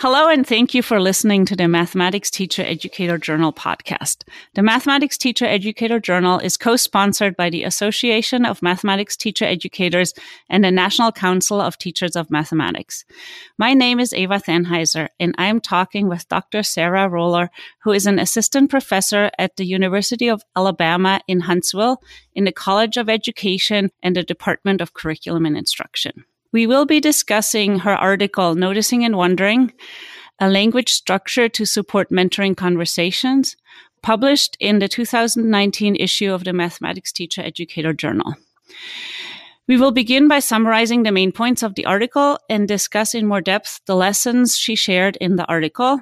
Hello, and thank you for listening to the Mathematics Teacher Educator Journal podcast. The Mathematics Teacher Educator Journal is co-sponsored by the Association of Mathematics Teacher Educators and the National Council of Teachers of Mathematics. My name is Eva Thanheiser, and I am talking with Dr. Sarah Roller, who is an assistant professor at the University of Alabama in Huntsville in the College of Education and the Department of Curriculum and Instruction. We will be discussing her article, Noticing and Wondering, a language structure to support mentoring conversations, published in the 2019 issue of the Mathematics Teacher Educator Journal. We will begin by summarizing the main points of the article and discuss in more depth the lessons she shared in the article,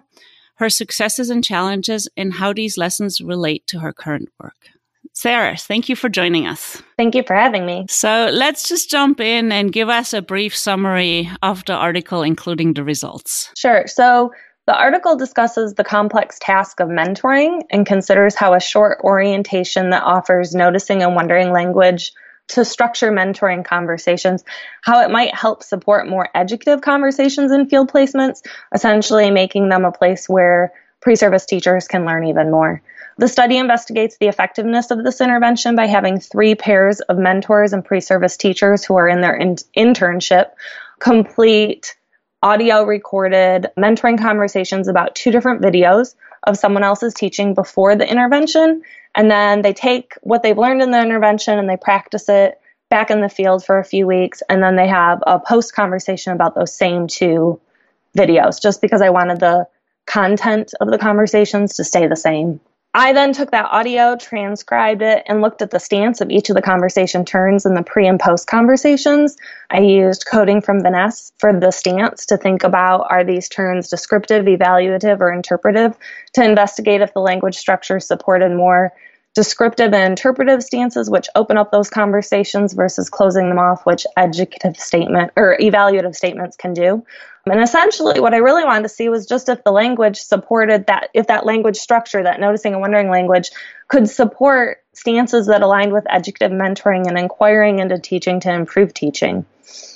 her successes and challenges, and how these lessons relate to her current work. Sarah, thank you for joining us. Thank you for having me. So let's just jump in and give us a brief summary of the article, including the results. Sure. So the article discusses the complex task of mentoring and considers how a short orientation that offers noticing and wondering language to structure mentoring conversations, how it might help support more educative conversations in field placements, essentially making them a place where pre service teachers can learn even more. The study investigates the effectiveness of this intervention by having three pairs of mentors and pre service teachers who are in their in- internship complete audio recorded mentoring conversations about two different videos of someone else's teaching before the intervention. And then they take what they've learned in the intervention and they practice it back in the field for a few weeks. And then they have a post conversation about those same two videos, just because I wanted the content of the conversations to stay the same. I then took that audio, transcribed it, and looked at the stance of each of the conversation turns in the pre and post conversations. I used coding from van Es for the stance to think about are these turns descriptive, evaluative, or interpretive to investigate if the language structure supported more descriptive and interpretive stances, which open up those conversations versus closing them off, which educative statement or evaluative statements can do. And essentially, what I really wanted to see was just if the language supported that, if that language structure, that noticing and wondering language, could support stances that aligned with educative mentoring and inquiring into teaching to improve teaching.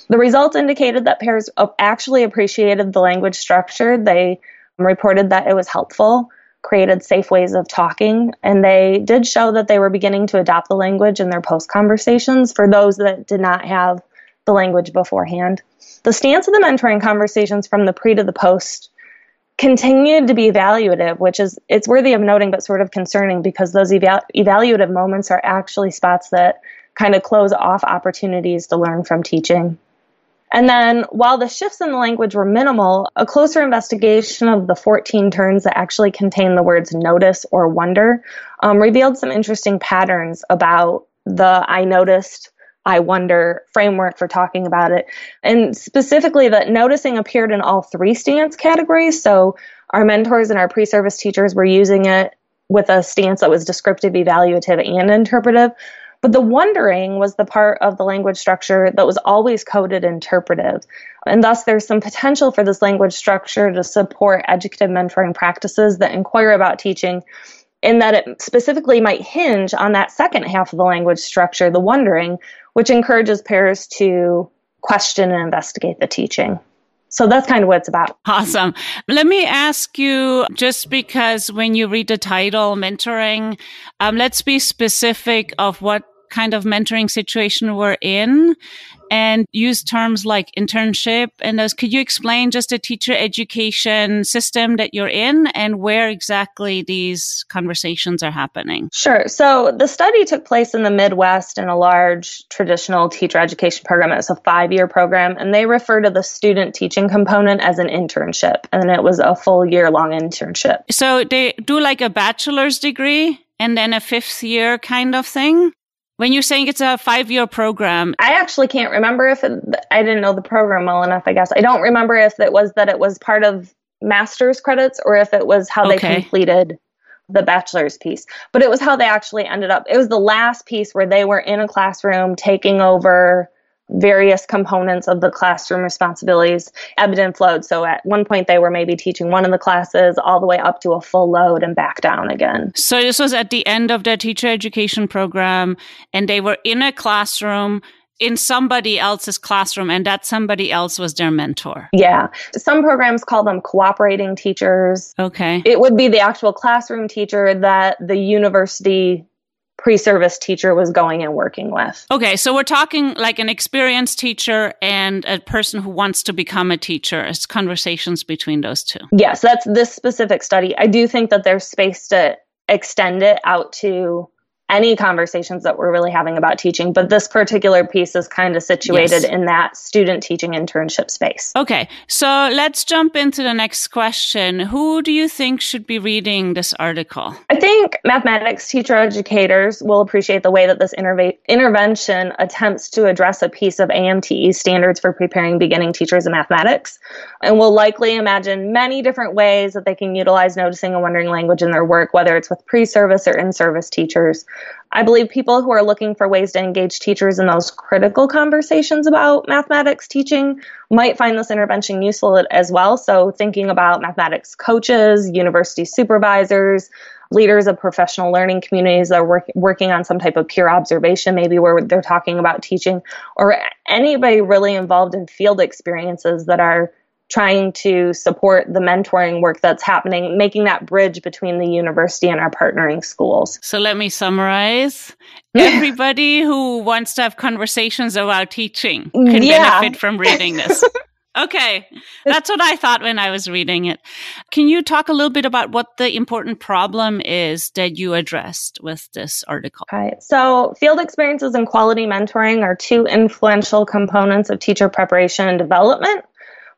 The results indicated that pairs actually appreciated the language structure. They reported that it was helpful created safe ways of talking, and they did show that they were beginning to adopt the language in their post conversations for those that did not have the language beforehand. The stance of the mentoring conversations from the pre to the post continued to be evaluative, which is it's worthy of noting but sort of concerning because those eval- evaluative moments are actually spots that kind of close off opportunities to learn from teaching. And then while the shifts in the language were minimal, a closer investigation of the 14 turns that actually contain the words notice or wonder um, revealed some interesting patterns about the I noticed, I wonder framework for talking about it. And specifically that noticing appeared in all three stance categories. So our mentors and our pre-service teachers were using it with a stance that was descriptive, evaluative, and interpretive. But the wondering was the part of the language structure that was always coded interpretive. And thus, there's some potential for this language structure to support educative mentoring practices that inquire about teaching, in that it specifically might hinge on that second half of the language structure, the wondering, which encourages pairs to question and investigate the teaching. So that's kind of what it's about. Awesome. Let me ask you just because when you read the title, mentoring, um, let's be specific of what kind of mentoring situation we're in and use terms like internship and those. Could you explain just the teacher education system that you're in and where exactly these conversations are happening? Sure. So the study took place in the Midwest in a large traditional teacher education program. It was a five year program, and they refer to the student teaching component as an internship, and it was a full year long internship. So they do like a bachelor's degree and then a fifth year kind of thing? When you're saying it's a five year program, I actually can't remember if it, I didn't know the program well enough, I guess. I don't remember if it was that it was part of master's credits or if it was how okay. they completed the bachelor's piece. But it was how they actually ended up. It was the last piece where they were in a classroom taking over various components of the classroom responsibilities ebbed and flowed. So at one point they were maybe teaching one of the classes all the way up to a full load and back down again. So this was at the end of their teacher education program and they were in a classroom in somebody else's classroom and that somebody else was their mentor. Yeah. Some programs call them cooperating teachers. Okay. It would be the actual classroom teacher that the university pre-service teacher was going and working with. Okay, so we're talking like an experienced teacher and a person who wants to become a teacher. It's conversations between those two. Yes, that's this specific study. I do think that there's space to extend it out to any conversations that we're really having about teaching, but this particular piece is kind of situated yes. in that student teaching internship space. Okay, so let's jump into the next question. Who do you think should be reading this article? I think mathematics teacher educators will appreciate the way that this interve- intervention attempts to address a piece of AMTE standards for preparing beginning teachers in mathematics, and will likely imagine many different ways that they can utilize noticing and wondering language in their work, whether it's with pre service or in service teachers. I believe people who are looking for ways to engage teachers in those critical conversations about mathematics teaching might find this intervention useful as well. So, thinking about mathematics coaches, university supervisors, leaders of professional learning communities that are work, working on some type of peer observation, maybe where they're talking about teaching, or anybody really involved in field experiences that are trying to support the mentoring work that's happening, making that bridge between the university and our partnering schools. So let me summarize. Everybody who wants to have conversations about teaching can yeah. benefit from reading this. Okay. That's what I thought when I was reading it. Can you talk a little bit about what the important problem is that you addressed with this article? Okay. So, field experiences and quality mentoring are two influential components of teacher preparation and development.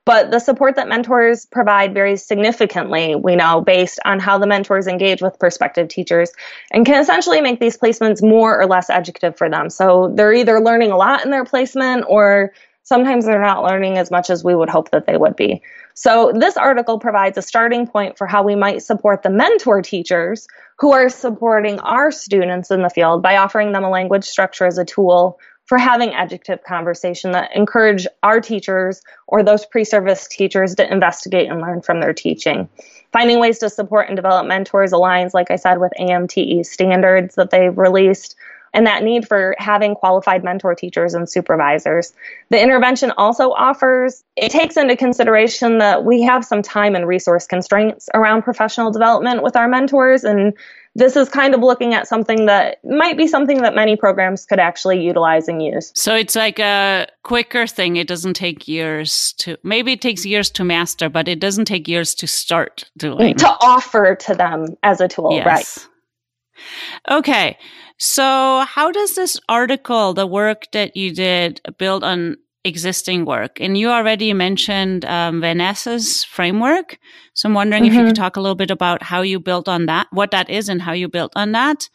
But the support that mentors provide varies significantly, we know, based on how the mentors engage with prospective teachers and can essentially make these placements more or less educative for them. So they're either learning a lot in their placement or sometimes they're not learning as much as we would hope that they would be. So this article provides a starting point for how we might support the mentor teachers who are supporting our students in the field by offering them a language structure as a tool for having educative conversation that encourage our teachers or those pre-service teachers to investigate and learn from their teaching. Finding ways to support and develop mentors aligns, like I said, with AMTE standards that they've released and that need for having qualified mentor teachers and supervisors. The intervention also offers, it takes into consideration that we have some time and resource constraints around professional development with our mentors and this is kind of looking at something that might be something that many programs could actually utilize and use. So it's like a quicker thing. It doesn't take years to, maybe it takes years to master, but it doesn't take years to start doing. To offer to them as a tool, yes. right? Okay. So, how does this article, the work that you did, build on existing work. And you already mentioned um, van Es's framework. So I'm wondering mm-hmm. if you could mm-hmm. talk a little bit about how you built on that, what that is, and how you built on that.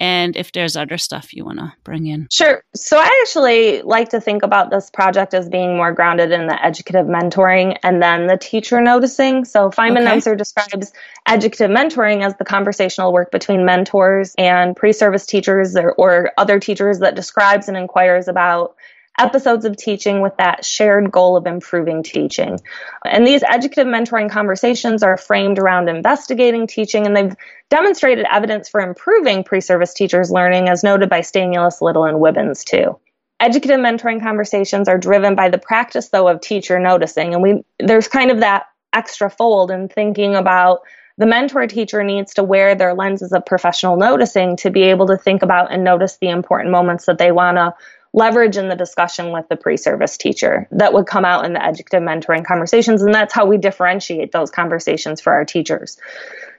And if there's other stuff you want to bring in. Sure. So I actually like to think about this project as being more grounded in the educative mentoring and then the teacher noticing. So Feynman okay. describes educative mentoring as the conversational work between mentors and pre-service teachers or, or other teachers that describes and inquires about episodes of teaching with that shared goal of improving teaching. And these educative mentoring conversations are framed around investigating teaching, and they've demonstrated evidence for improving pre service teachers' learning, as noted by Stanulis, Little, and Wibbens, too. Educative mentoring conversations are driven by the practice, though, of teacher noticing. And we, there's kind of that extra fold in thinking about the mentor teacher needs to wear their lenses of professional noticing to be able to think about and notice the important moments that they want to leverage in the discussion with the pre-service teacher that would come out in the educative mentoring conversations. And that's how we differentiate those conversations for our teachers.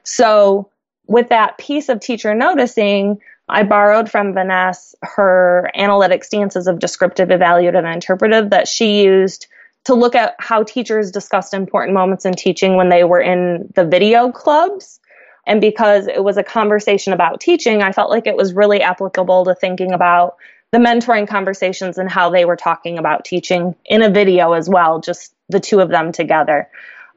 So with that piece of teacher noticing i borrowed from van Es her analytic stances of descriptive evaluative and interpretive that she used to look at how teachers discussed important moments in teaching when they were in the video clubs. And because it was a conversation about teaching, I felt like it was really applicable to thinking about the mentoring conversations and how they were talking about teaching in a video as well, just the two of them together.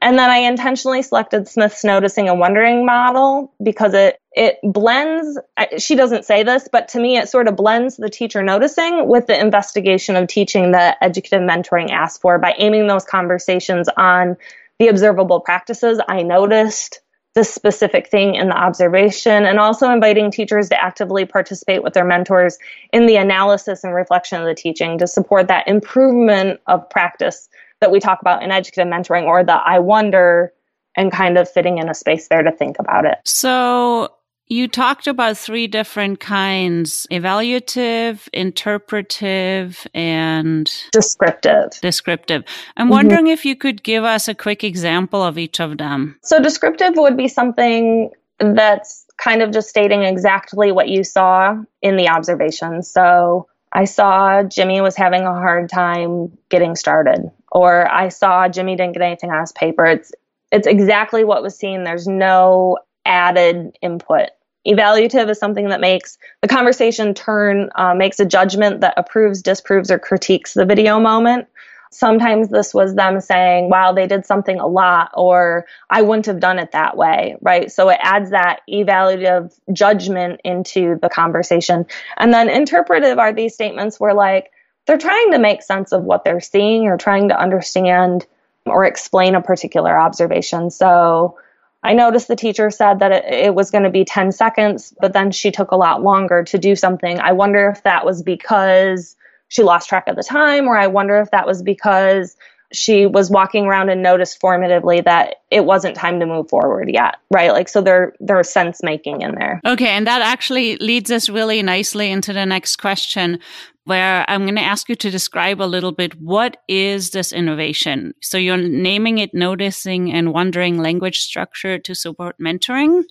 And then I intentionally selected Smith's noticing and wondering model because it it blends she doesn't say this, but to me it sort of blends the teacher noticing with the investigation of teaching that educative mentoring asks for by aiming those conversations on the observable practices I noticed the specific thing in the observation and also inviting teachers to actively participate with their mentors in the analysis and reflection of the teaching to support that improvement of practice that we talk about in educative mentoring or the I wonder and kind of fitting in a space there to think about it. So you talked about three different kinds evaluative, interpretive, and descriptive. Descriptive. I'm mm-hmm. wondering if you could give us a quick example of each of them. So, descriptive would be something that's kind of just stating exactly what you saw in the observation. So, I saw Jimmy was having a hard time getting started, or I saw Jimmy didn't get anything on his paper. It's it's exactly what was seen. There's no added input Evaluative is something that makes the conversation turn, uh, makes a judgment that approves, disproves, or critiques the video moment. Sometimes this was them saying, wow, they did something a lot, or I wouldn't have done it that way, right? So it adds that evaluative judgment into the conversation. And then interpretive are these statements where, like, they're trying to make sense of what they're seeing or trying to understand or explain a particular observation. So, I noticed the teacher said that it, it was going to be 10 seconds, but then she took a lot longer to do something. I wonder if that was because she lost track of the time, or I wonder if that was because she was walking around and noticed formatively that it wasn't time to move forward yet right like so there there's sense making in there okay and that actually leads us really nicely into the next question where I'm going to ask you to describe a little bit what is this innovation? So you're naming it noticing and wondering language structure to support mentoring.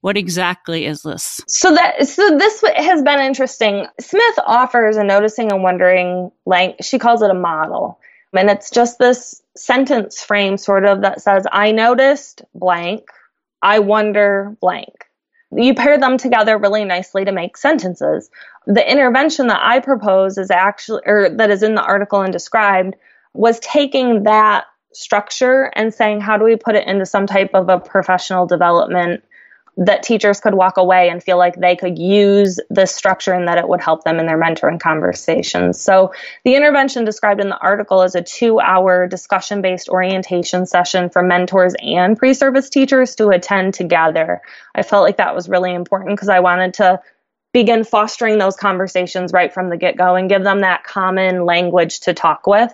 What exactly is this? So that so this has been interesting. Smith offers a noticing and wondering lang she calls it a model. And it's just this sentence frame sort of that says I noticed blank, I wonder blank you pair them together really nicely to make sentences. The intervention that I propose is actually, or that is in the article and described, was taking that structure and saying, how do we put it into some type of a professional development that teachers could walk away and feel like they could use this structure and that it would help them in their mentoring conversations. So the intervention described in the article is a two hour discussion based orientation session for mentors and pre service teachers to attend together. I felt like that was really important because I wanted to begin fostering those conversations right from the get go and give them that common language to talk with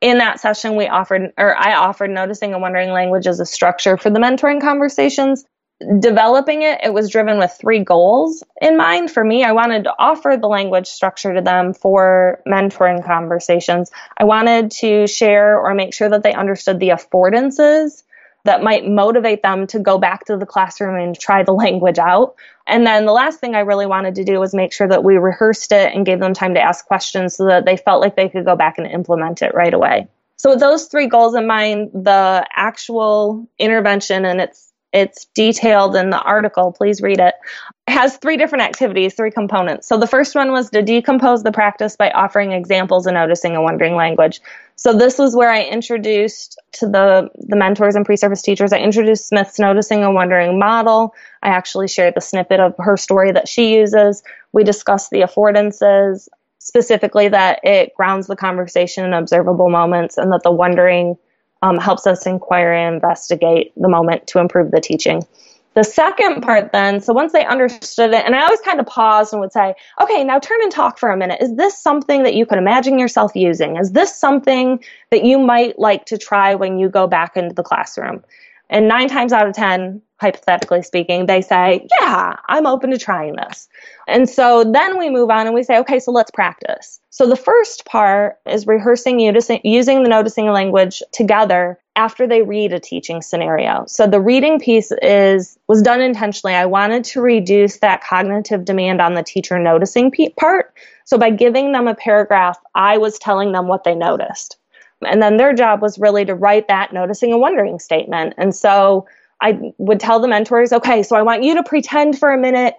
in that session we offered or i offered noticing and wondering language as a structure for the mentoring conversations developing it, it was driven with three goals in mind. For me, I wanted to offer the language structure to them for mentoring conversations. I wanted to share or make sure that they understood the affordances that might motivate them to go back to the classroom and try the language out. And then the last thing I really wanted to do was make sure that we rehearsed it and gave them time to ask questions so that they felt like they could go back and implement it right away. So with those three goals in mind, the actual intervention and its it's detailed in the article. Please read it. It has three different activities, three components. So the first one was to decompose the practice by offering examples and noticing a wondering language. So this was where I introduced to the, the mentors and pre-service teachers, I introduced Smith's noticing a wondering model. I actually shared the snippet of her story that she uses. We discussed the affordances, specifically that it grounds the conversation in observable moments and that the wondering um, helps us inquire and investigate the moment to improve the teaching. The second part, then, so once they understood it, and I always kind of paused and would say, okay, now turn and talk for a minute. Is this something that you could imagine yourself using? Is this something that you might like to try when you go back into the classroom? And nine times out of 10, hypothetically speaking, they say, yeah, I'm open to trying this. And so then we move on and we say, okay, so let's practice. So the first part is rehearsing using the noticing language together after they read a teaching scenario. So the reading piece is was done intentionally. I wanted to reduce that cognitive demand on the teacher noticing part. So by giving them a paragraph, I was telling them what they noticed. And then their job was really to write that noticing and wondering statement. And so I would tell the mentors, okay, so I want you to pretend for a minute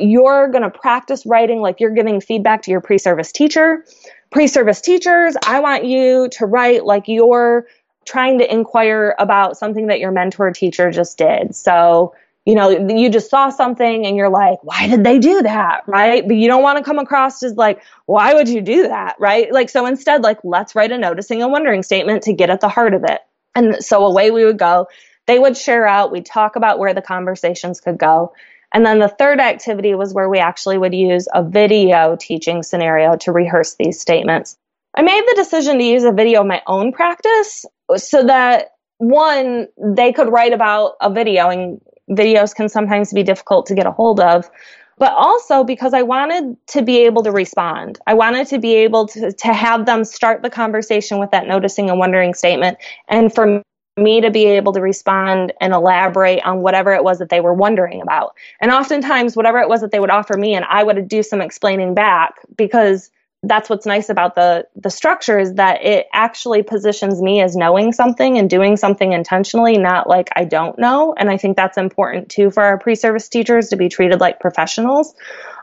you're going to practice writing like you're giving feedback to your pre service teacher. Pre service teachers, I want you to write like you're trying to inquire about something that your mentor teacher just did. So, you know, you just saw something and you're like, why did they do that? Right. But you don't want to come across as like, why would you do that? Right. Like, so instead, like, let's write a noticing and wondering statement to get at the heart of it. And so away we would go they would share out, we'd talk about where the conversations could go. And then the third activity was where we actually would use a video teaching scenario to rehearse these statements. I made the decision to use a video of my own practice so that one, they could write about a video, and videos can sometimes be difficult to get a hold of but also because I wanted to be able to respond. I wanted to be able to, to have them start the conversation with that noticing and wondering statement. And for me to be able to respond and elaborate on whatever it was that they were wondering about. And oftentimes, whatever it was that they would offer me, and I would do some explaining back because that's what's nice about the the structure is that it actually positions me as knowing something and doing something intentionally not like i don't know. And i think that's important too for our pre-service teachers to be treated like professionals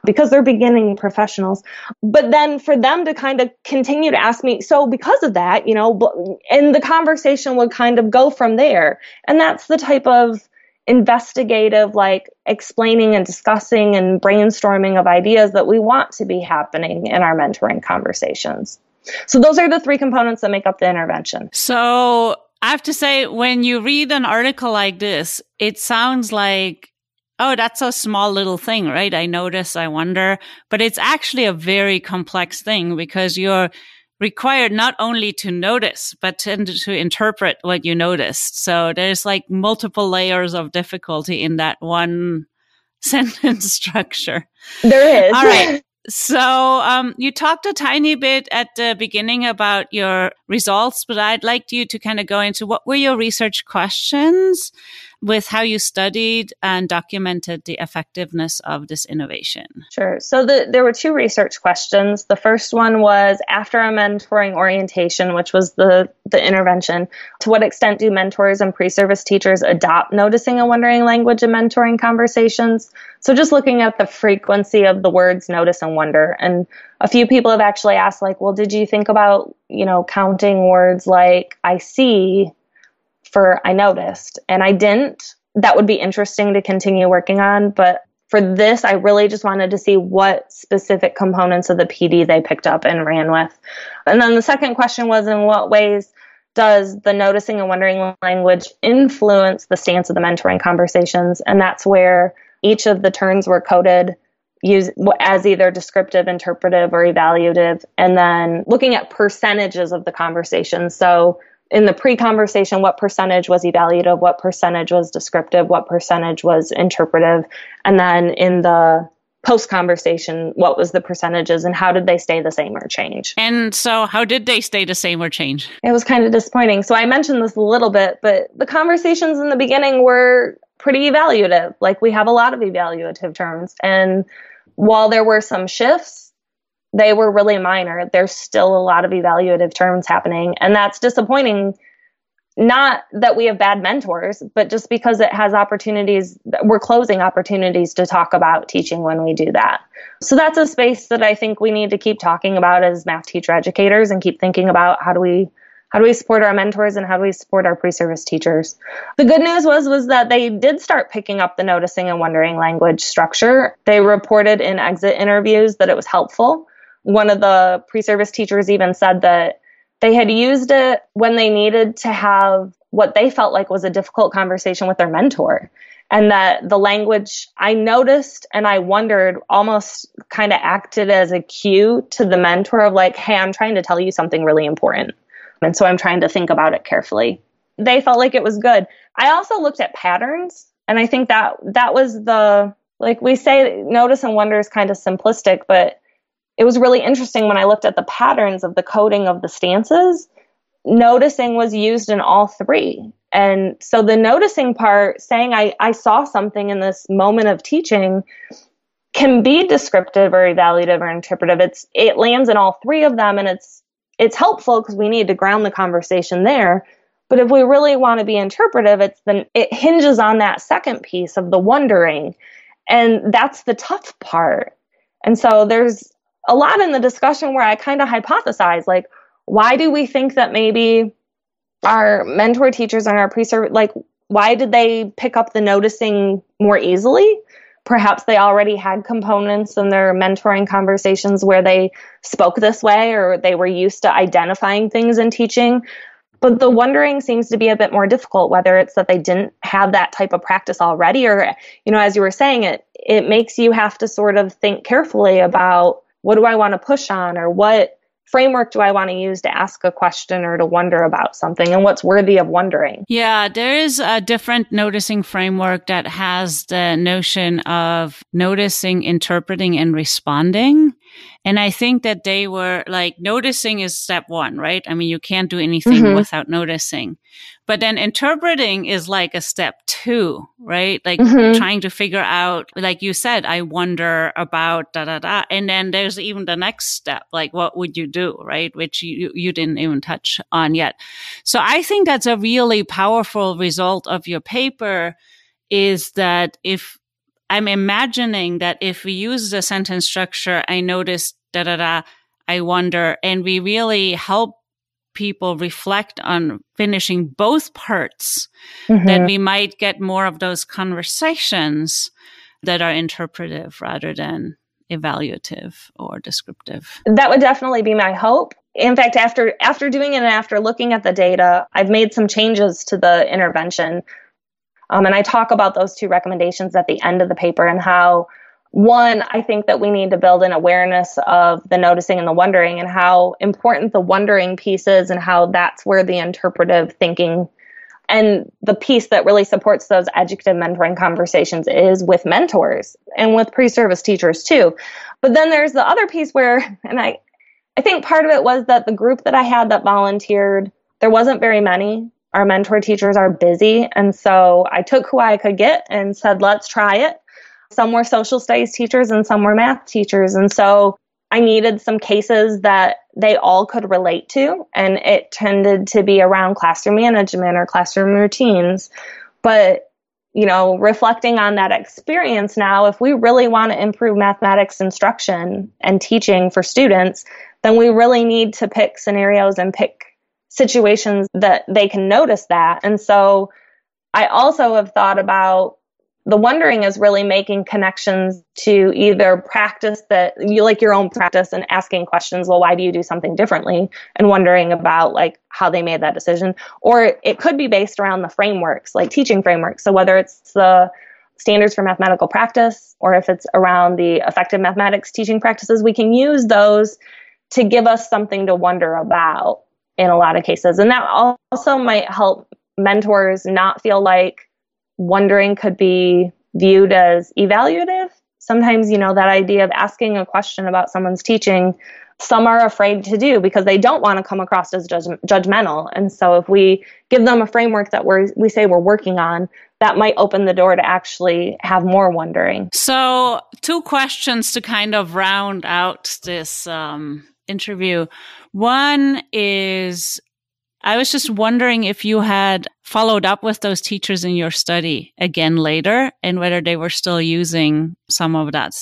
because they're beginning professionals. But then for them to kind of continue to ask me so because of that you know and the conversation would kind of go from there. And that's the type of investigative, like explaining and discussing and brainstorming of ideas that we want to be happening in our mentoring conversations. So those are the three components that make up the intervention. So I have to say, when you read an article like this, it sounds like, oh, that's a small little thing, right? I notice, I wonder, but it's actually a very complex thing because you're required not only to notice, but to, to interpret what you noticed. So there's like multiple layers of difficulty in that one sentence structure. There is. All right. So um, you talked a tiny bit at the beginning about your results, but I'd like you to kind of go into what were your research questions with how you studied and documented the effectiveness of this innovation. Sure. So the, there were two research questions. The first one was after a mentoring orientation, which was the, the intervention, to what extent do mentors and pre-service teachers adopt noticing and wondering language in mentoring conversations? So just looking at the frequency of the words notice and wonder. And a few people have actually asked like, well, did you think about, you know, counting words like I see for I noticed and I didn't. That would be interesting to continue working on, but for this, I really just wanted to see what specific components of the PD they picked up and ran with. And then the second question was in what ways does the noticing and wondering language influence the stance of the mentoring conversations? And that's where each of the turns were coded use as either descriptive, interpretive, or evaluative, and then looking at percentages of the conversation. So in the pre-conversation what percentage was evaluative what percentage was descriptive what percentage was interpretive and then in the post conversation what was the percentages and how did they stay the same or change? And so how did they stay the same or change? It was kind of disappointing. So i mentioned this a little bit but the conversations in the beginning were pretty evaluative. Like we have a lot of evaluative terms. And while there were some shifts they were really minor. There's still a lot of evaluative terms happening, and that's disappointing. Not that we have bad mentors, but just because it has opportunities, we're closing opportunities to talk about teaching when we do that. So that's a space that I think we need to keep talking about as math teacher educators and keep thinking about how do we how do we support our mentors and how do we support our pre-service teachers the good news was was that they did start picking up the noticing and wondering language structure they reported in exit interviews that it was helpful one of the pre-service teachers even said that they had used it when they needed to have what they felt like was a difficult conversation with their mentor and that the language I noticed and I wondered almost kind of acted as a cue to the mentor of like, hey, I'm trying to tell you something really important. And so I'm trying to think about it carefully. They felt like it was good. I also looked at patterns and I think that that was the like we say notice and wonder is kind of simplistic, but it was really interesting when I looked at the patterns of the coding of the stances. Noticing was used in all three. And so the noticing part, saying I, I saw something in this moment of teaching, can be descriptive or evaluative or interpretive. It's it lands in all three of them and it's it's helpful because we need to ground the conversation there. But if we really want to be interpretive, it's then it hinges on that second piece of the wondering. And that's the tough part. And so there's a lot in the discussion where I kind of hypothesize like, why do we think that maybe our mentor teachers and our pre-service, like, why did they pick up the noticing more easily? Perhaps they already had components in their mentoring conversations where they spoke this way or they were used to identifying things in teaching. But the wondering seems to be a bit more difficult, whether it's that they didn't have that type of practice already, or, you know, as you were saying, it, it makes you have to sort of think carefully about what do I want to push on or what framework do I want to use to ask a question or to wonder about something and what's worthy of wondering? Yeah, there is a different noticing framework that has the notion of noticing, interpreting, and responding. And I think that they were like noticing is step one, right? I mean, you can't do anything mm-hmm. without noticing. But then interpreting is like a step two, right? Like mm-hmm. trying to figure out, like you said, I wonder about da da da. And then there's even the next step, like what would you do, right? Which you, you didn't even touch on yet. So I think that's a really powerful result of your paper is that if I'm imagining that if we use the sentence structure, I notice da da da, I wonder, and we really help people reflect on finishing both parts, mm-hmm. then we might get more of those conversations that are interpretive rather than evaluative or descriptive. That would definitely be my hope. In fact, after after doing it and after looking at the data, I've made some changes to the intervention. Um, and I talk about those two recommendations at the end of the paper and how one, I think that we need to build an awareness of the noticing and the wondering and how important the wondering piece is and how that's where the interpretive thinking and the piece that really supports those educative mentoring conversations is with mentors and with pre-service teachers too. But then there's the other piece where, and I, I think part of it was that the group that I had that volunteered, there wasn't very many. Our mentor teachers are busy. And so I took who I could get and said, let's try it some were social studies teachers and some were math teachers. And so I needed some cases that they all could relate to. And it tended to be around classroom management or classroom routines. But, you know, reflecting on that experience now, if we really want to improve mathematics instruction and teaching for students, then we really need to pick scenarios and pick situations that they can notice that. And so I also have thought about the wondering is really making connections to either practice that you like your own practice and asking questions well why do you do something differently? And wondering about like how they made that decision. Or it could be based around the frameworks like teaching frameworks. So whether it's the standards for mathematical practice or if it's around the effective mathematics teaching practices we can use those to give us something to wonder about in a lot of cases. And that also might help mentors not feel like wondering could be viewed as evaluative. Sometimes, you know, that idea of asking a question about someone's teaching, some are afraid to do because they don't want to come across as judge- judgmental. And so if we give them a framework that we're we say we're working on, that might open the door to actually have more wondering. So, two questions to kind of round out this um, interview. One is I was just wondering if you had followed up with those teachers in your study again later and whether they were still using some of that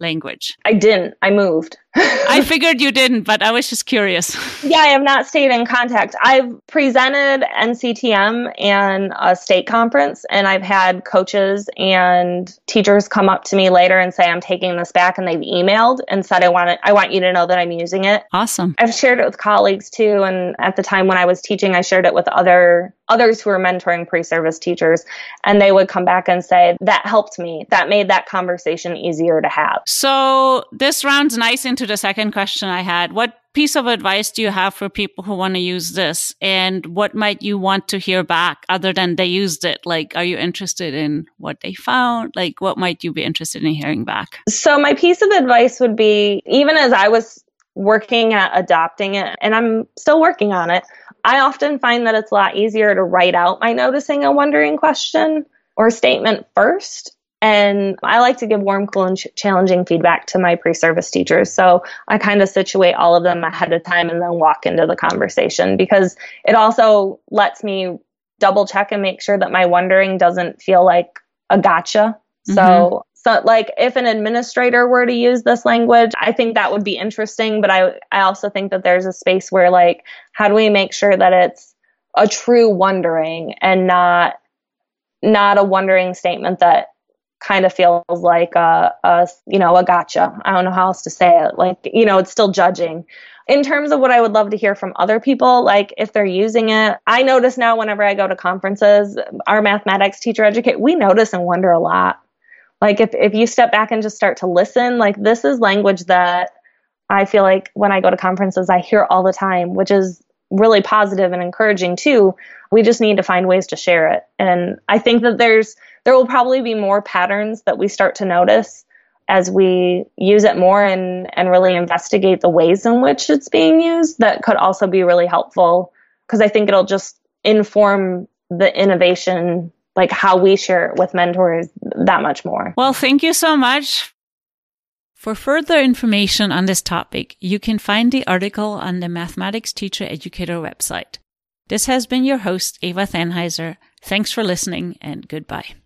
language. I didn't. I moved. I figured you didn't, but I was just curious. Yeah, I have not stayed in contact. I've presented NCTM and a state conference, and I've had coaches and teachers come up to me later and say, "I'm taking this back," and they've emailed and said, "I want it. I want you to know that I'm using it." Awesome. I've shared it with colleagues too, and at the time when I was teaching, I shared it with other others who were mentoring pre-service teachers, and they would come back and say, "That helped me. That made that conversation easier to have." So this rounds nice into the second question I had. What piece of advice do you have for people who want to use this? And what might you want to hear back other than they used it? Like, are you interested in what they found? Like, what might you be interested in hearing back? So, my piece of advice would be even as I was working at adopting it, and I'm still working on it, I often find that it's a lot easier to write out my noticing a wondering question or statement first and I like to give warm, cool, and ch- challenging feedback to my pre service teachers. So I kind of situate all of them ahead of time and then walk into the conversation because it also lets me double check and make sure that my wondering doesn't feel like a gotcha. Mm-hmm. So, so like if an administrator were to use this language, I think that would be interesting. But I, I also think that there's a space where like, how do we make sure that it's a true wondering and not, not a wondering statement that kind of feels like a, a you know a gotcha. I don't know how else to say it. Like you know, it's still judging. In terms of what I would love to hear from other people, like if they're using it, I notice now whenever I go to conferences, our mathematics teacher educate, we notice and wonder a lot. Like if if you step back and just start to listen, like this is language that I feel like when I go to conferences, I hear all the time, which is really positive and encouraging too. We just need to find ways to share it. And I think that there's there will probably be more patterns that we start to notice as we use it more and and really investigate the ways in which it's being used that could also be really helpful because I think it'll just inform the innovation like how we share it with mentors that much more. Well, thank you so much for further information on this topic, you can find the article on the Mathematics Teacher Educator website. This has been your host, Eva Thanheiser. Thanks for listening and goodbye.